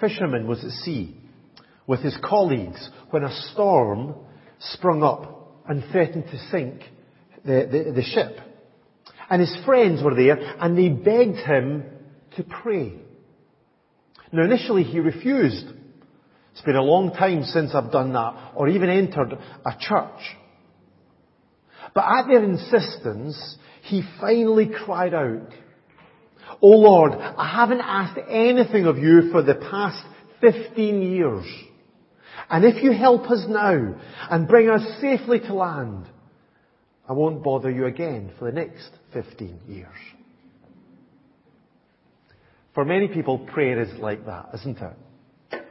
fisherman was at sea with his colleagues when a storm sprung up and threatened to sink the, the, the ship. And his friends were there and they begged him to pray. Now initially he refused. It's been a long time since I've done that or even entered a church. But at their insistence, he finally cried out, Oh Lord, I haven't asked anything of you for the past 15 years. And if you help us now and bring us safely to land, I won't bother you again for the next 15 years. For many people, prayer is like that, isn't it?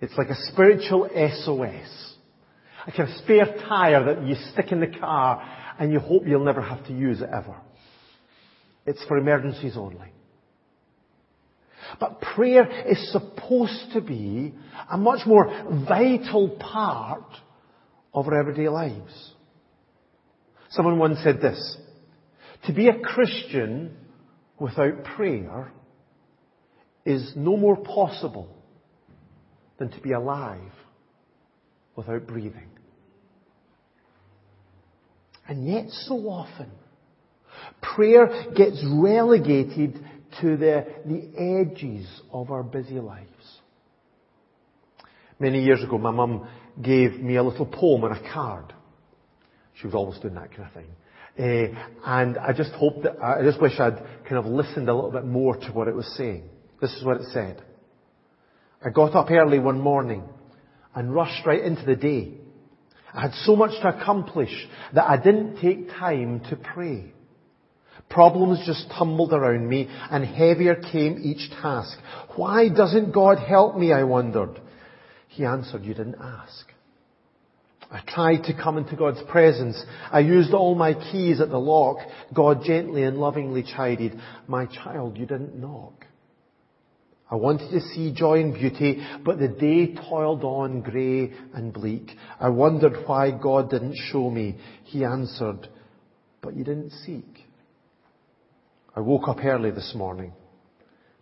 It's like a spiritual SOS. Like a spare tire that you stick in the car and you hope you'll never have to use it ever. It's for emergencies only. But prayer is supposed to be a much more vital part of our everyday lives. Someone once said this, to be a Christian without prayer is no more possible than to be alive without breathing. And yet so often, prayer gets relegated to the, the edges of our busy lives. Many years ago, my mum gave me a little poem on a card. She was always doing that kind of thing. Uh, and I just hope that, I just wish I'd kind of listened a little bit more to what it was saying. This is what it said. I got up early one morning and rushed right into the day. I had so much to accomplish that I didn't take time to pray. Problems just tumbled around me and heavier came each task. Why doesn't God help me? I wondered. He answered, you didn't ask. I tried to come into God's presence. I used all my keys at the lock. God gently and lovingly chided, my child, you didn't knock. I wanted to see joy and beauty, but the day toiled on grey and bleak. I wondered why God didn't show me. He answered, but you didn't seek. I woke up early this morning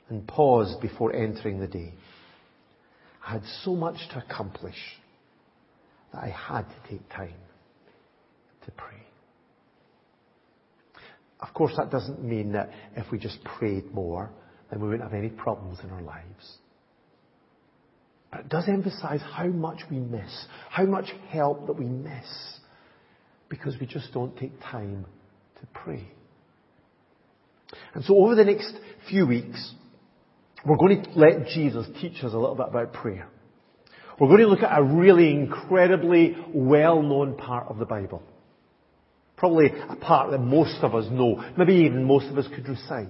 and paused before entering the day. I had so much to accomplish that I had to take time to pray. Of course, that doesn't mean that if we just prayed more, then we wouldn't have any problems in our lives. But it does emphasize how much we miss, how much help that we miss, because we just don't take time to pray. And so over the next few weeks, we're going to let Jesus teach us a little bit about prayer. We're going to look at a really incredibly well-known part of the Bible. Probably a part that most of us know, maybe even most of us could recite.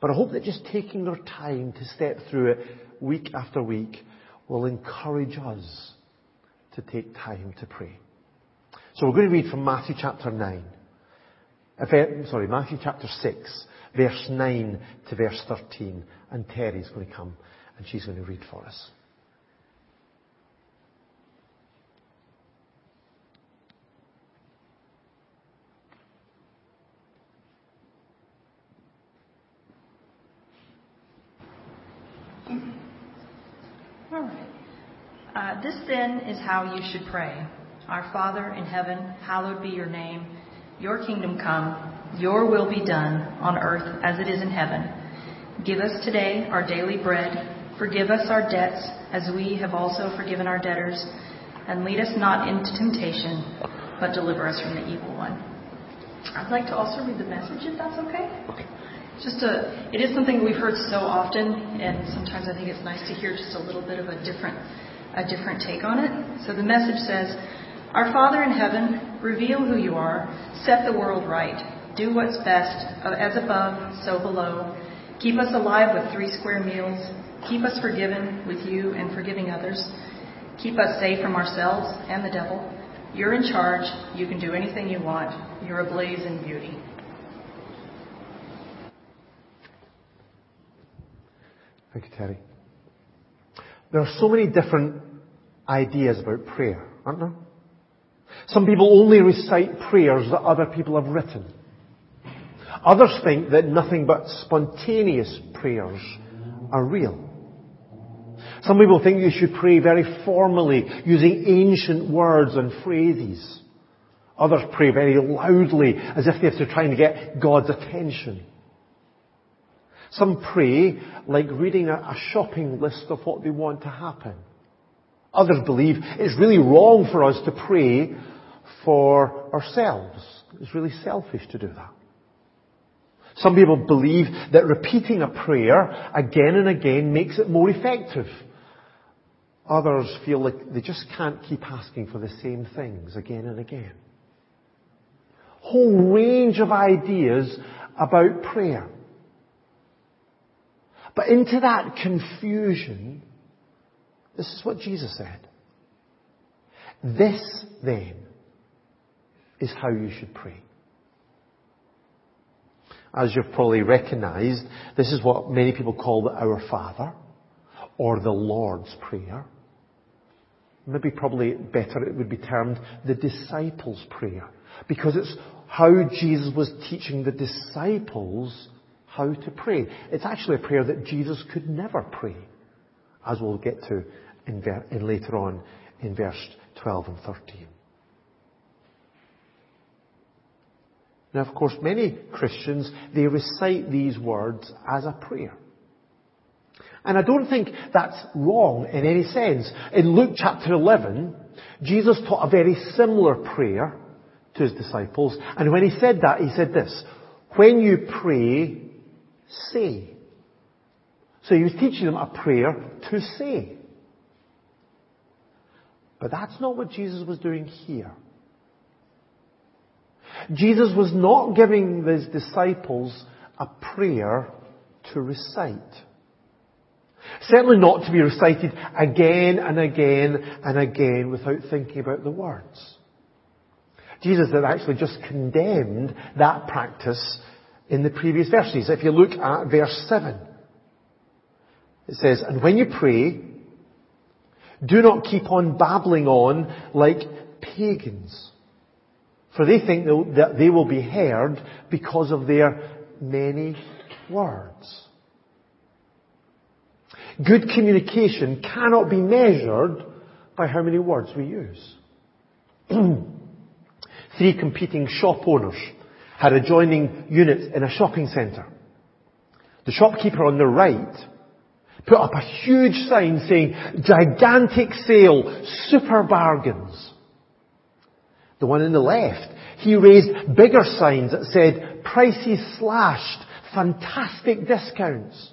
But I hope that just taking our time to step through it week after week will encourage us to take time to pray. So we're going to read from Matthew chapter 9. Sorry, Matthew chapter 6, verse 9 to verse 13. And Terry's going to come and she's going to read for us. All right. Uh, this then is how you should pray. Our Father in heaven, hallowed be your name. Your kingdom come. Your will be done on earth as it is in heaven. Give us today our daily bread. Forgive us our debts as we have also forgiven our debtors. And lead us not into temptation, but deliver us from the evil one. I'd like to also read the message if that's okay. Okay just a, it is something we've heard so often, and sometimes I think it's nice to hear just a little bit of a different, a different take on it. So the message says, Our Father in heaven, reveal who you are, set the world right, do what's best, as above, so below. Keep us alive with three square meals. Keep us forgiven with you and forgiving others. Keep us safe from ourselves and the devil. You're in charge. You can do anything you want. You're ablaze in beauty. Thank you, Terry. There are so many different ideas about prayer, aren't there? Some people only recite prayers that other people have written. Others think that nothing but spontaneous prayers are real. Some people think you should pray very formally, using ancient words and phrases. Others pray very loudly, as if they have to get God's attention. Some pray like reading a, shopping list of what they want to happen. Others believe it's really wrong for us to pray for ourselves. It's really selfish to do that. Some people believe that repeating a prayer again and again makes it more effective. Others feel like they just can't keep asking for the same things again and again. Whole range of ideas about prayer. But into that confusion, this is what Jesus said. This then is how you should pray. As you've probably recognized, this is what many people call the Our Father or the Lord's Prayer. Maybe probably better it would be termed the disciples' prayer because it's how Jesus was teaching the disciples how to pray. It's actually a prayer that Jesus could never pray, as we'll get to in, ver- in later on in verse 12 and 13. Now, of course, many Christians, they recite these words as a prayer. And I don't think that's wrong in any sense. In Luke chapter 11, Jesus taught a very similar prayer to his disciples. And when he said that, he said this, when you pray, say. So he was teaching them a prayer to say. But that's not what Jesus was doing here. Jesus was not giving his disciples a prayer to recite. Certainly not to be recited again and again and again without thinking about the words. Jesus had actually just condemned that practice in the previous verses. If you look at verse 7, it says, And when you pray, do not keep on babbling on like pagans for they think that they will be heard because of their many words. Good communication cannot be measured by how many words we use. Three competing shop owners had adjoining units in a shopping centre. The shopkeeper on the right put up a huge sign saying, gigantic sale, super bargains. The one on the left, he raised bigger signs that said, prices slashed, fantastic discounts.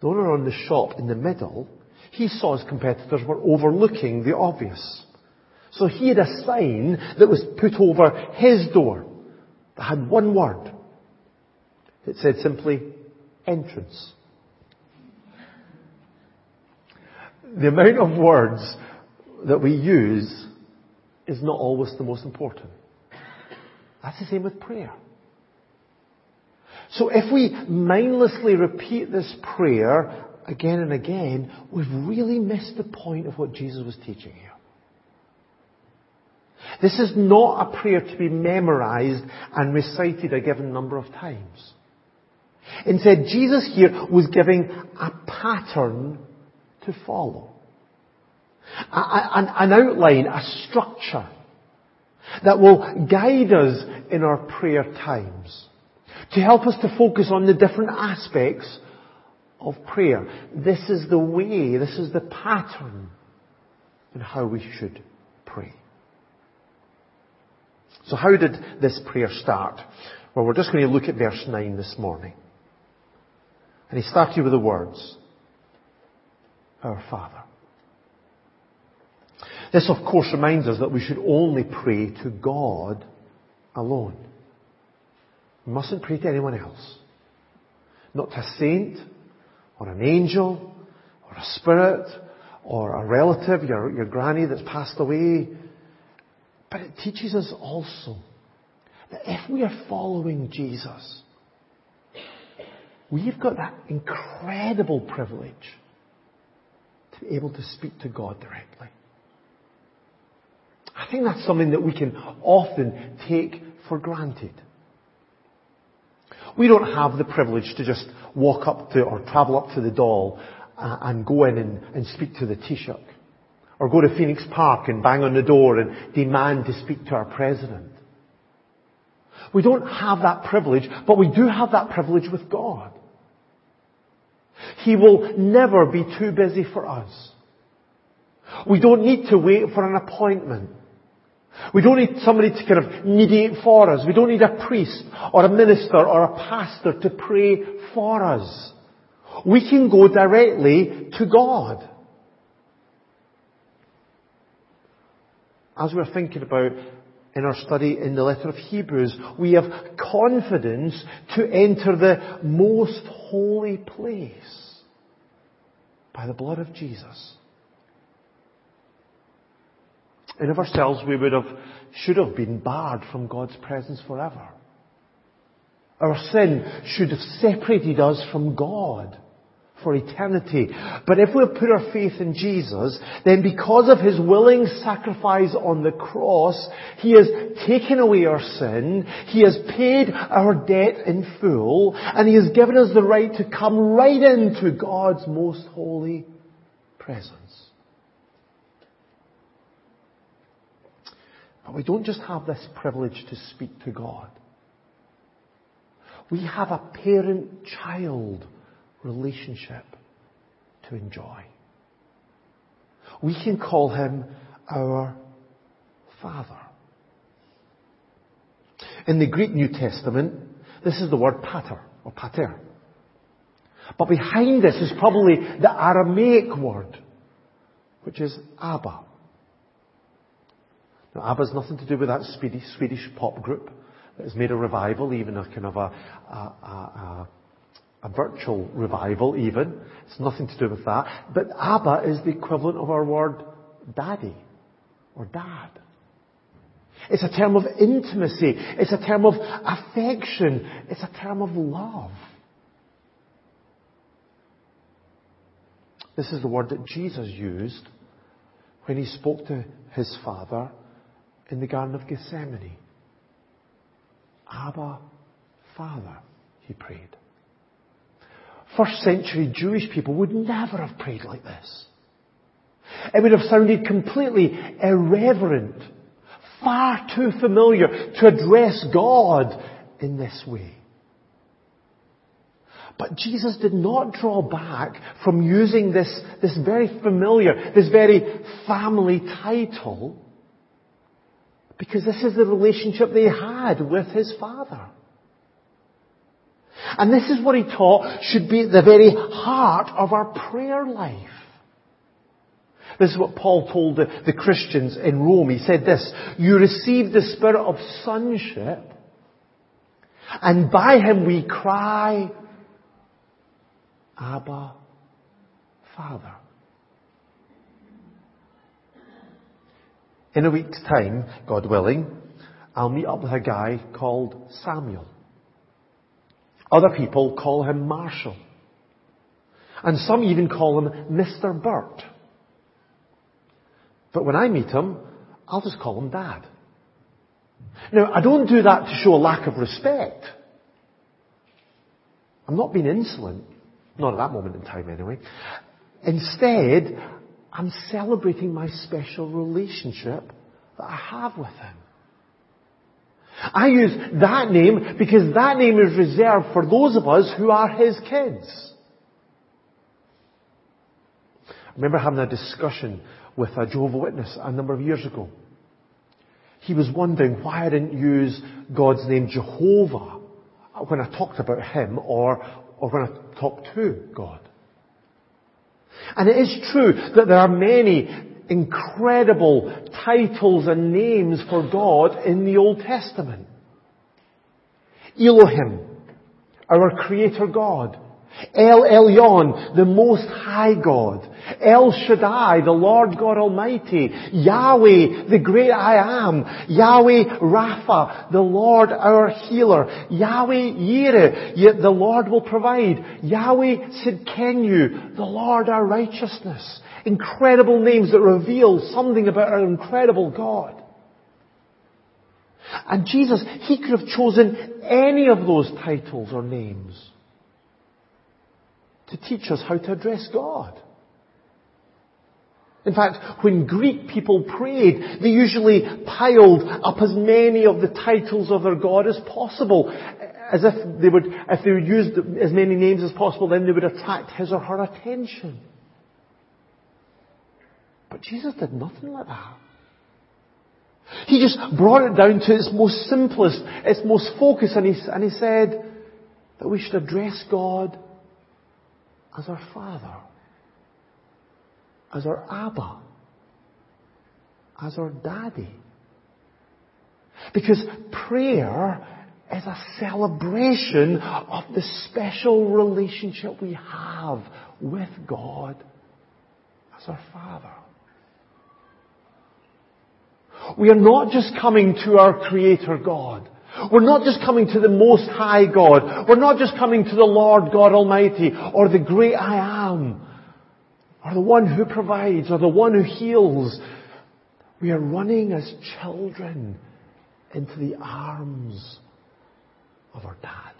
The owner on the shop in the middle, he saw his competitors were overlooking the obvious. So he had a sign that was put over his door that had one word. It said simply, entrance. The amount of words that we use is not always the most important. That's the same with prayer. So if we mindlessly repeat this prayer again and again, we've really missed the point of what Jesus was teaching here. This is not a prayer to be memorized and recited a given number of times. Instead, Jesus here was giving a pattern to follow an outline, a structure that will guide us in our prayer times to help us to focus on the different aspects of prayer. This is the way, this is the pattern in how we should pray. So how did this prayer start? Well, we're just going to look at verse 9 this morning. And he started with the words, Our Father. This, of course, reminds us that we should only pray to God alone. We mustn't pray to anyone else. Not to a saint, or an angel, or a spirit, or a relative, your, your granny that's passed away. But it teaches us also that if we are following Jesus, we've got that incredible privilege to be able to speak to God directly. I think that's something that we can often take for granted. We don't have the privilege to just walk up to or travel up to the Dáil uh, and go in and, and speak to the Taoiseach. Or go to Phoenix Park and bang on the door and demand to speak to our president. We don't have that privilege, but we do have that privilege with God. He will never be too busy for us. We don't need to wait for an appointment. We don't need somebody to kind of mediate for us. We don't need a priest or a minister or a pastor to pray for us. We can go directly to God. As we're thinking about in our study in the letter of Hebrews, we have confidence to enter the most holy place by the blood of Jesus. And of ourselves, we would have, should have been barred from God's presence forever. Our sin should have separated us from God for eternity. But if we put our faith in Jesus, then because of His willing sacrifice on the cross, He has taken away our sin, He has paid our debt in full, and He has given us the right to come right into God's most holy presence. But we don't just have this privilege to speak to God. We have a parent-child relationship to enjoy. We can call him our Father. In the Greek New Testament, this is the word pater or pater. But behind this is probably the Aramaic word, which is Abba. Now, ABBA has nothing to do with that Swedish, Swedish pop group that has made a revival, even a kind of a, a, a, a virtual revival, even. It's nothing to do with that. But Abba is the equivalent of our word daddy or dad. It's a term of intimacy. It's a term of affection. It's a term of love. This is the word that Jesus used when he spoke to his Father in the Garden of Gethsemane. Abba, Father, he prayed. First century Jewish people would never have prayed like this. It would have sounded completely irreverent, far too familiar to address God in this way. But Jesus did not draw back from using this, this very familiar, this very family title because this is the relationship they had with his father. And this is what he taught should be at the very heart of our prayer life. This is what Paul told the, the Christians in Rome. He said this, you received the spirit of sonship, and by him we cry, Abba, Father. In a week's time, God willing, I'll meet up with a guy called Samuel. Other people call him Marshall. And some even call him Mr. Burt. But when I meet him, I'll just call him Dad. Now, I don't do that to show a lack of respect. I'm not being insolent. Not at that moment in time anyway. Instead, I'm celebrating my special relationship that I have with Him. I use that name because that name is reserved for those of us who are His kids. I remember having a discussion with a Jehovah Witness a number of years ago. He was wondering why I didn't use God's name Jehovah when I talked about Him or, or when I talked to God. And it is true that there are many incredible titles and names for God in the Old Testament. Elohim, our Creator God. El Elyon, the Most High God. El Shaddai, the Lord God Almighty. Yahweh, the Great I Am. Yahweh Rapha, the Lord our Healer. Yahweh Yireh, the Lord will provide. Yahweh Sidkenu, the Lord our righteousness. Incredible names that reveal something about our incredible God. And Jesus, He could have chosen any of those titles or names. to teach us how to address God. In fact, when Greek people prayed, they usually piled up as many of the titles of their God as possible. As if they would, if they would use as many names as possible, then they would attract his or her attention. But Jesus did nothing like that. He just brought it down to its most simplest, its most focused, and he, and he said that we should address God as our Father, as our Abba, as our Daddy. Because prayer is a celebration of the special relationship we have with God as our Father. We are not just coming to our Creator God. We're not just coming to the Most High God. We're not just coming to the Lord God Almighty or the Great I Am or the one who provides or the one who heals. We are running as children into the arms of our dad.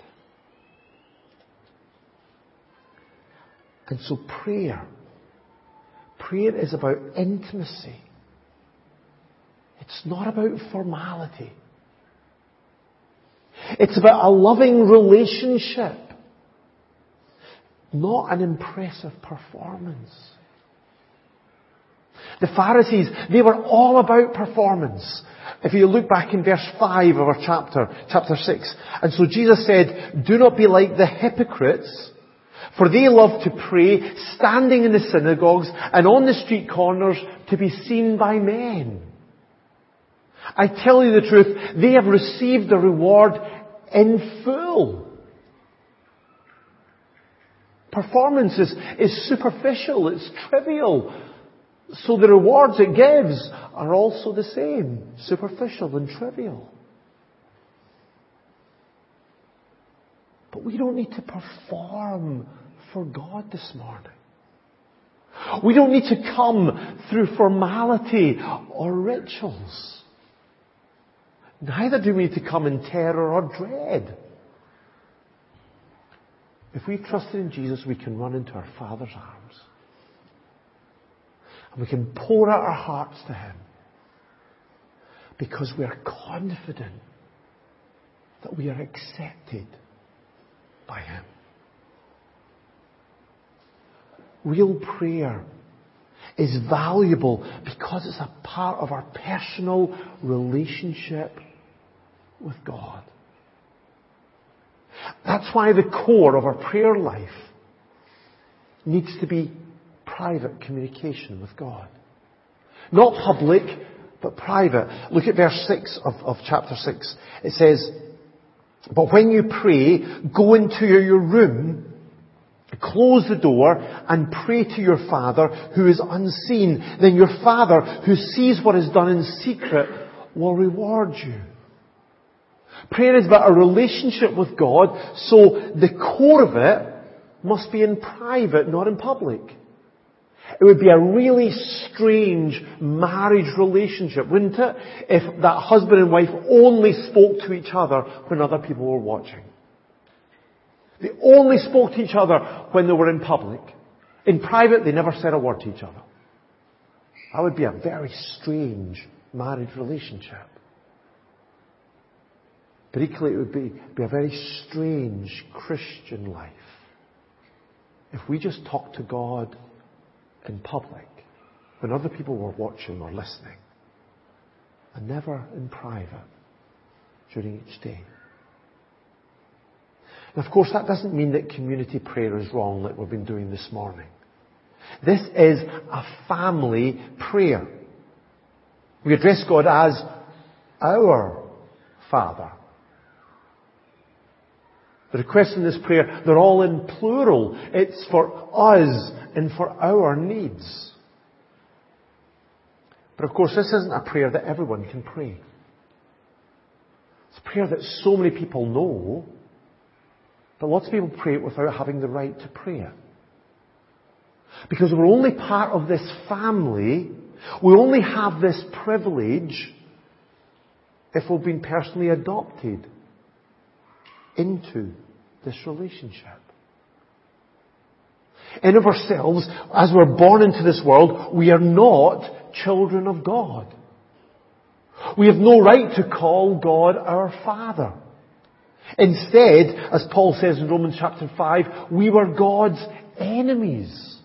And so prayer, prayer is about intimacy. It's not about formality. It's about a loving relationship, not an impressive performance. The Pharisees, they were all about performance. If you look back in verse 5 of our chapter, chapter 6. And so Jesus said, do not be like the hypocrites, for they love to pray, standing in the synagogues and on the street corners to be seen by men. I tell you the truth, they have received the reward in full. Performance is, is superficial, it's trivial. So the rewards it gives are also the same, superficial and trivial. But we don't need to perform for God this morning. We don't need to come through formality or rituals. Neither do we to come in terror or dread. If we trust in Jesus, we can run into our Father's arms. And we can pour out our hearts to Him. Because we are confident that we are accepted by Him. Real prayer is valuable because it's a part of our personal relationship with God. That's why the core of our prayer life needs to be private communication with God. Not public, but private. Look at verse 6 of, of chapter 6. It says, But when you pray, go into your room, close the door, and pray to your Father who is unseen. Then your Father who sees what is done in secret will reward you. Prayer is about a relationship with God, so the core of it must be in private, not in public. It would be a really strange marriage relationship, wouldn't it? If that husband and wife only spoke to each other when other people were watching. They only spoke to each other when they were in public. In private, they never said a word to each other. That would be a very strange marriage relationship. But equally, it would be, be a very strange Christian life if we just talked to God in public when other people were watching or listening and never in private during each day. And of course, that doesn't mean that community prayer is wrong like we've been doing this morning. This is a family prayer. We address God as our Father. The requests in this prayer, they're all in plural. It's for us and for our needs. But of course, this isn't a prayer that everyone can pray. It's a prayer that so many people know, but lots of people pray it without having the right to pray it. Because we're only part of this family, we only have this privilege if we've been personally adopted into this relationship. In of ourselves, as we're born into this world, we are not children of God. We have no right to call God our Father. Instead, as Paul says in Romans chapter 5, we were God's enemies.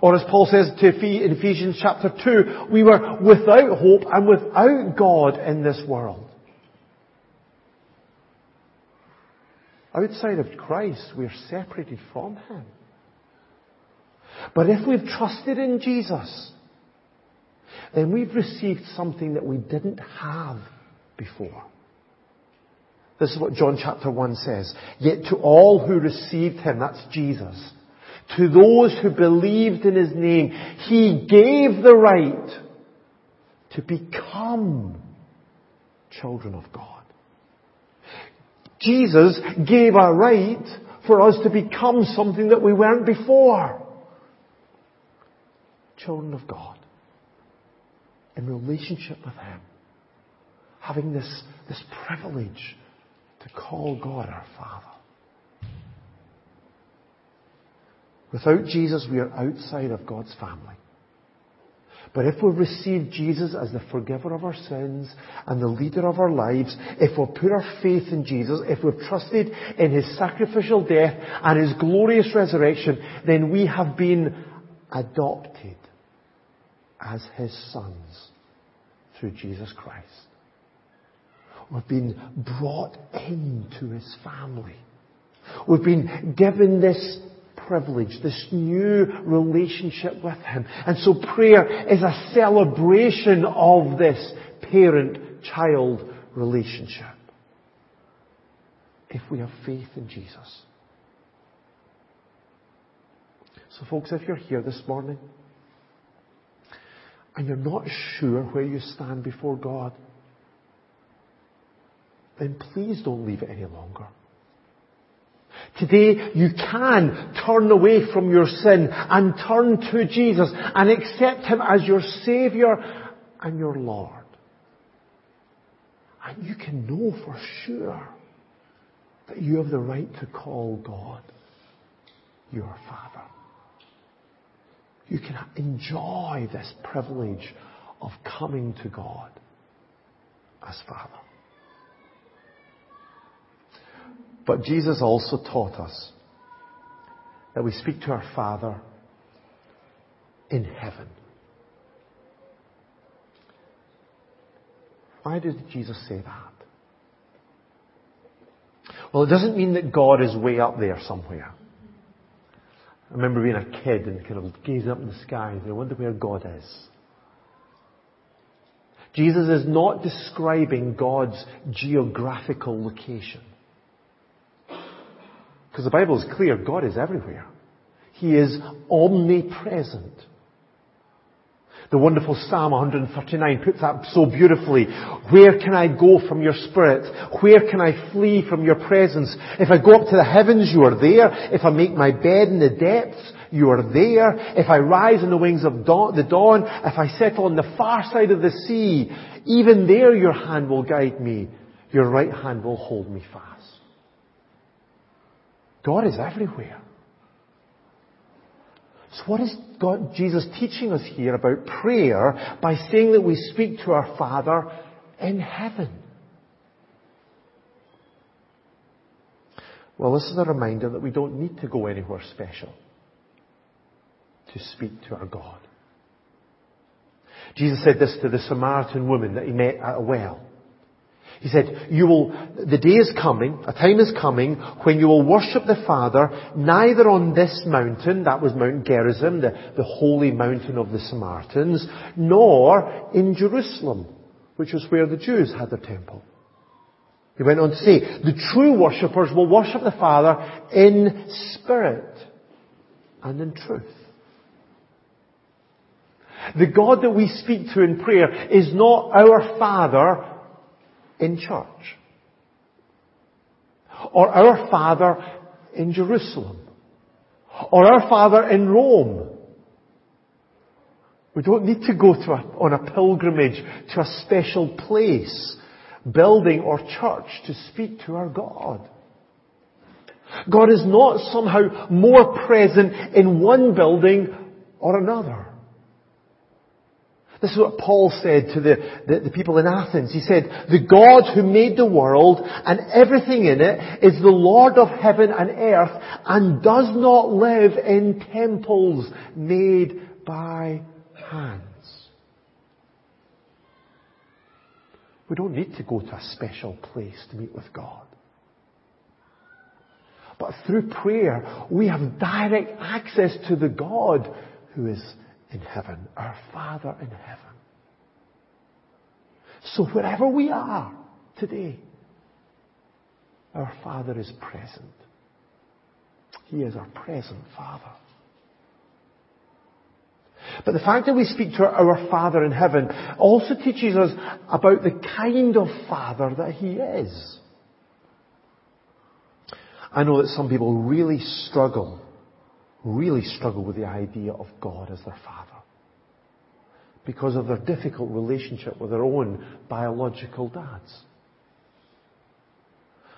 Or as Paul says to in Ephesians chapter 2, we were without hope and without God in this world. Outside of Christ, we're separated from Him. But if we've trusted in Jesus, then we've received something that we didn't have before. This is what John chapter 1 says. Yet to all who received Him, that's Jesus, to those who believed in His name, He gave the right to become children of God. Jesus gave a right for us to become something that we weren't before. Children of God. In relationship with Him. Having this, this privilege to call God our Father. Without Jesus, we are outside of God's family. But if we've received Jesus as the forgiver of our sins and the leader of our lives, if we've put our faith in Jesus, if we've trusted in His sacrificial death and His glorious resurrection, then we have been adopted as His sons through Jesus Christ. We've been brought into His family. We've been given this privilege, this new relationship with Him. And so prayer is a celebration of this parent-child relationship. If we have faith in Jesus. So folks, if you're here this morning, and you're not sure where you stand before God, then please don't leave it any longer. Today, you can turn away from your sin and turn to Jesus and accept Him as your Savior and your Lord. And you can know for sure that you have the right to call God your Father. You can enjoy this privilege of coming to God as Father. But Jesus also taught us that we speak to our Father in heaven. Why did Jesus say that? Well, it doesn't mean that God is way up there somewhere. I remember being a kid and kind of gazing up in the sky and I wonder where God is. Jesus is not describing God's geographical location. Because the Bible is clear, God is everywhere. He is omnipresent. The wonderful Psalm 139 puts that so beautifully. Where can I go from your spirit? Where can I flee from your presence? If I go up to the heavens, you are there. If I make my bed in the depths, you are there. If I rise on the wings of dawn, the dawn, if I settle on the far side of the sea, even there your hand will guide me. Your right hand will hold me fast. God is everywhere. So what is God, Jesus teaching us here about prayer by saying that we speak to our Father in heaven? Well, this is a reminder that we don't need to go anywhere special to speak to our God. Jesus said this to the Samaritan woman that he met at a well. He said, you will, the day is coming, a time is coming when you will worship the Father neither on this mountain, that was Mount Gerizim, the, the holy mountain of the Samaritans, nor in Jerusalem, which was where the Jews had their temple. He went on to say, the true worshippers will worship the Father in spirit and in truth. The God that we speak to in prayer is not our Father in church. Or our Father in Jerusalem. Or our Father in Rome. We don't need to go to a, on a pilgrimage to a special place, building or church to speak to our God. God is not somehow more present in one building or another. This is what Paul said to the, the, the, people in Athens. He said, the God who made the world and everything in it is the Lord of heaven and earth and does not live in temples made by hands. We don't need to go to a special place to meet with God. But through prayer, we have direct access to the God who is in heaven, our Father in heaven. So wherever we are today, our Father is present. He is our present Father. But the fact that we speak to our Father in heaven also teaches us about the kind of Father that He is. I know that some people really struggle, really struggle with the idea of God as their Father. Because of their difficult relationship with their own biological dads.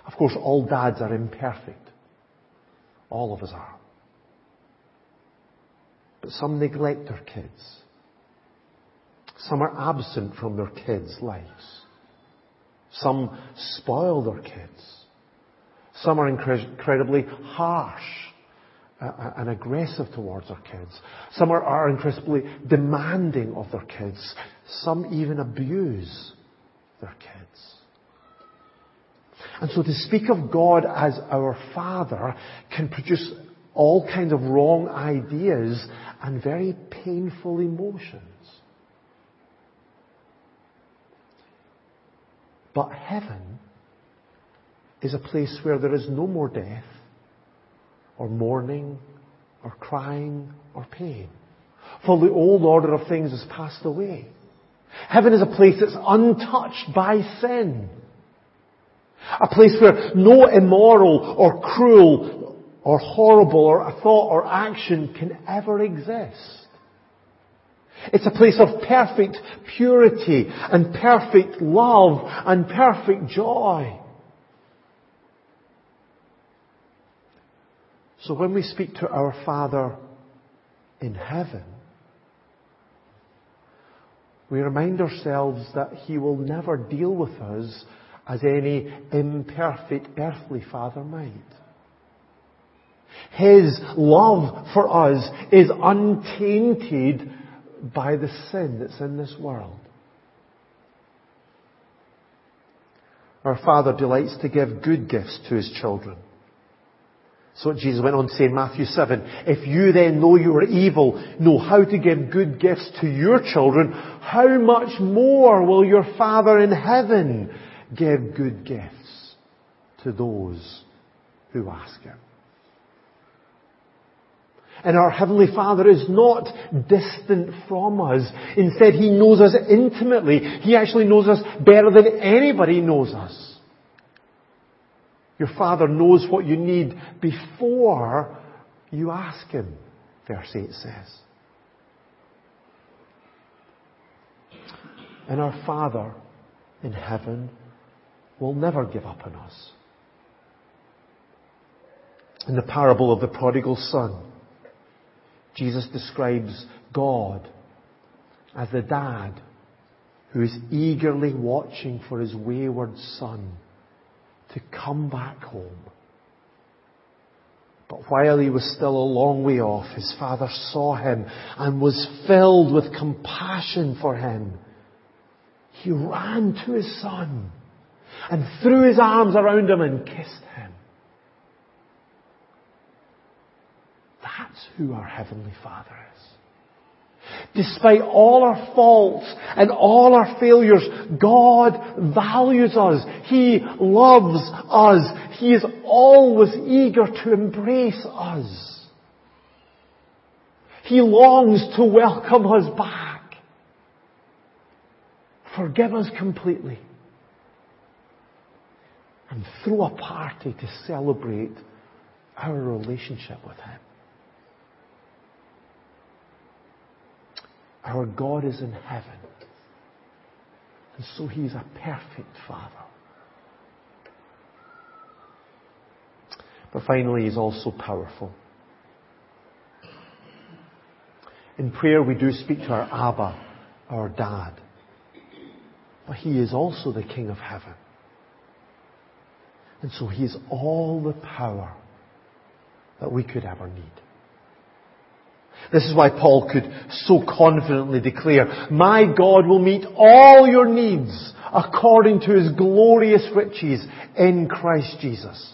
Of course, all dads are imperfect. All of us are. But some neglect their kids. Some are absent from their kids' lives. Some spoil their kids. Some are incredibly harsh and aggressive towards their kids. Some are, are incredibly demanding of their kids. Some even abuse their kids. And so to speak of God as our Father can produce all kinds of wrong ideas and very painful emotions. But heaven is a place where there is no more death, or mourning, or crying, or pain. For the old order of things has passed away. Heaven is a place that's untouched by sin. A place where no immoral or cruel or horrible or a thought or action can ever exist. It's a place of perfect purity and perfect love and perfect joy. So when we speak to our Father in heaven, we remind ourselves that He will never deal with us as any imperfect earthly father might. His love for us is untainted by the sin that's in this world. Our Father delights to give good gifts to His children. So Jesus went on to say in Matthew 7, if you then know you are evil, know how to give good gifts to your children, how much more will your Father in heaven give good gifts to those who ask Him? And our Heavenly Father is not distant from us. Instead, He knows us intimately. He actually knows us better than anybody knows us. Your Father knows what you need before you ask Him, verse 8 says. And our Father in heaven will never give up on us. In the parable of the prodigal son, Jesus describes God as the dad who is eagerly watching for his wayward son to come back home. But while he was still a long way off, his father saw him and was filled with compassion for him. He ran to his son and threw his arms around him and kissed him. That's who our Heavenly Father is. Despite all our faults and all our failures, God values us. He loves us. He is always eager to embrace us. He longs to welcome us back. Forgive us completely. And throw a party to celebrate our relationship with Him. Our God is in heaven. And so He is a perfect Father. But finally, He's also powerful. In prayer, we do speak to our Abba, our Dad. But He is also the King of heaven. And so He has all the power that we could ever need. This is why Paul could so confidently declare, My God will meet all your needs according to His glorious riches in Christ Jesus.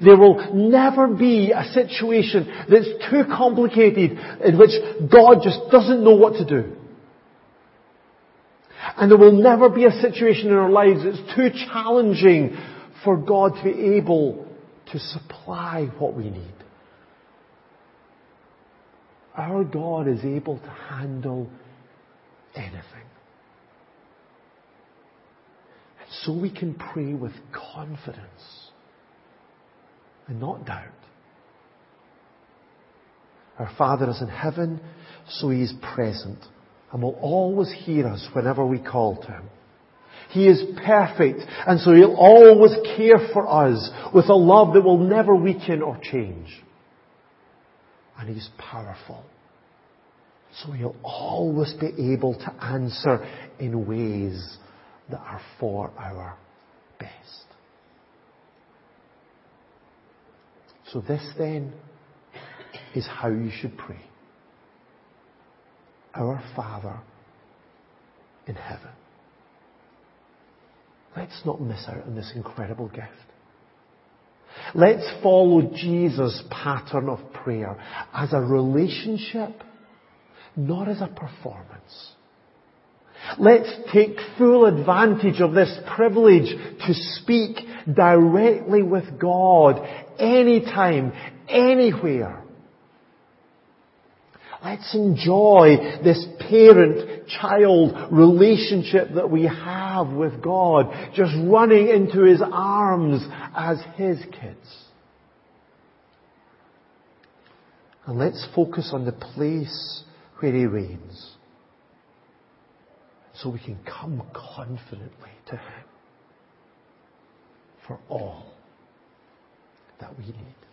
There will never be a situation that's too complicated in which God just doesn't know what to do. And there will never be a situation in our lives that's too challenging for God to be able to supply what we need. Our God is able to handle anything. And so we can pray with confidence and not doubt. Our Father is in heaven, so He is present and will always hear us whenever we call to Him. He is perfect, and so He'll always care for us with a love that will never weaken or change. And He's powerful. So He'll always be able to answer in ways that are for our best. So this then is how you should pray. Our Father in heaven. Let's not miss out on this incredible gift. Let's follow Jesus' pattern of prayer as a relationship, not as a performance. Let's take full advantage of this privilege to speak directly with God anytime, anywhere. Let's enjoy this parent-child relationship that we have with God, just running into His arms as His kids. And let's focus on the place where He reigns so we can come confidently to Him for all that we need.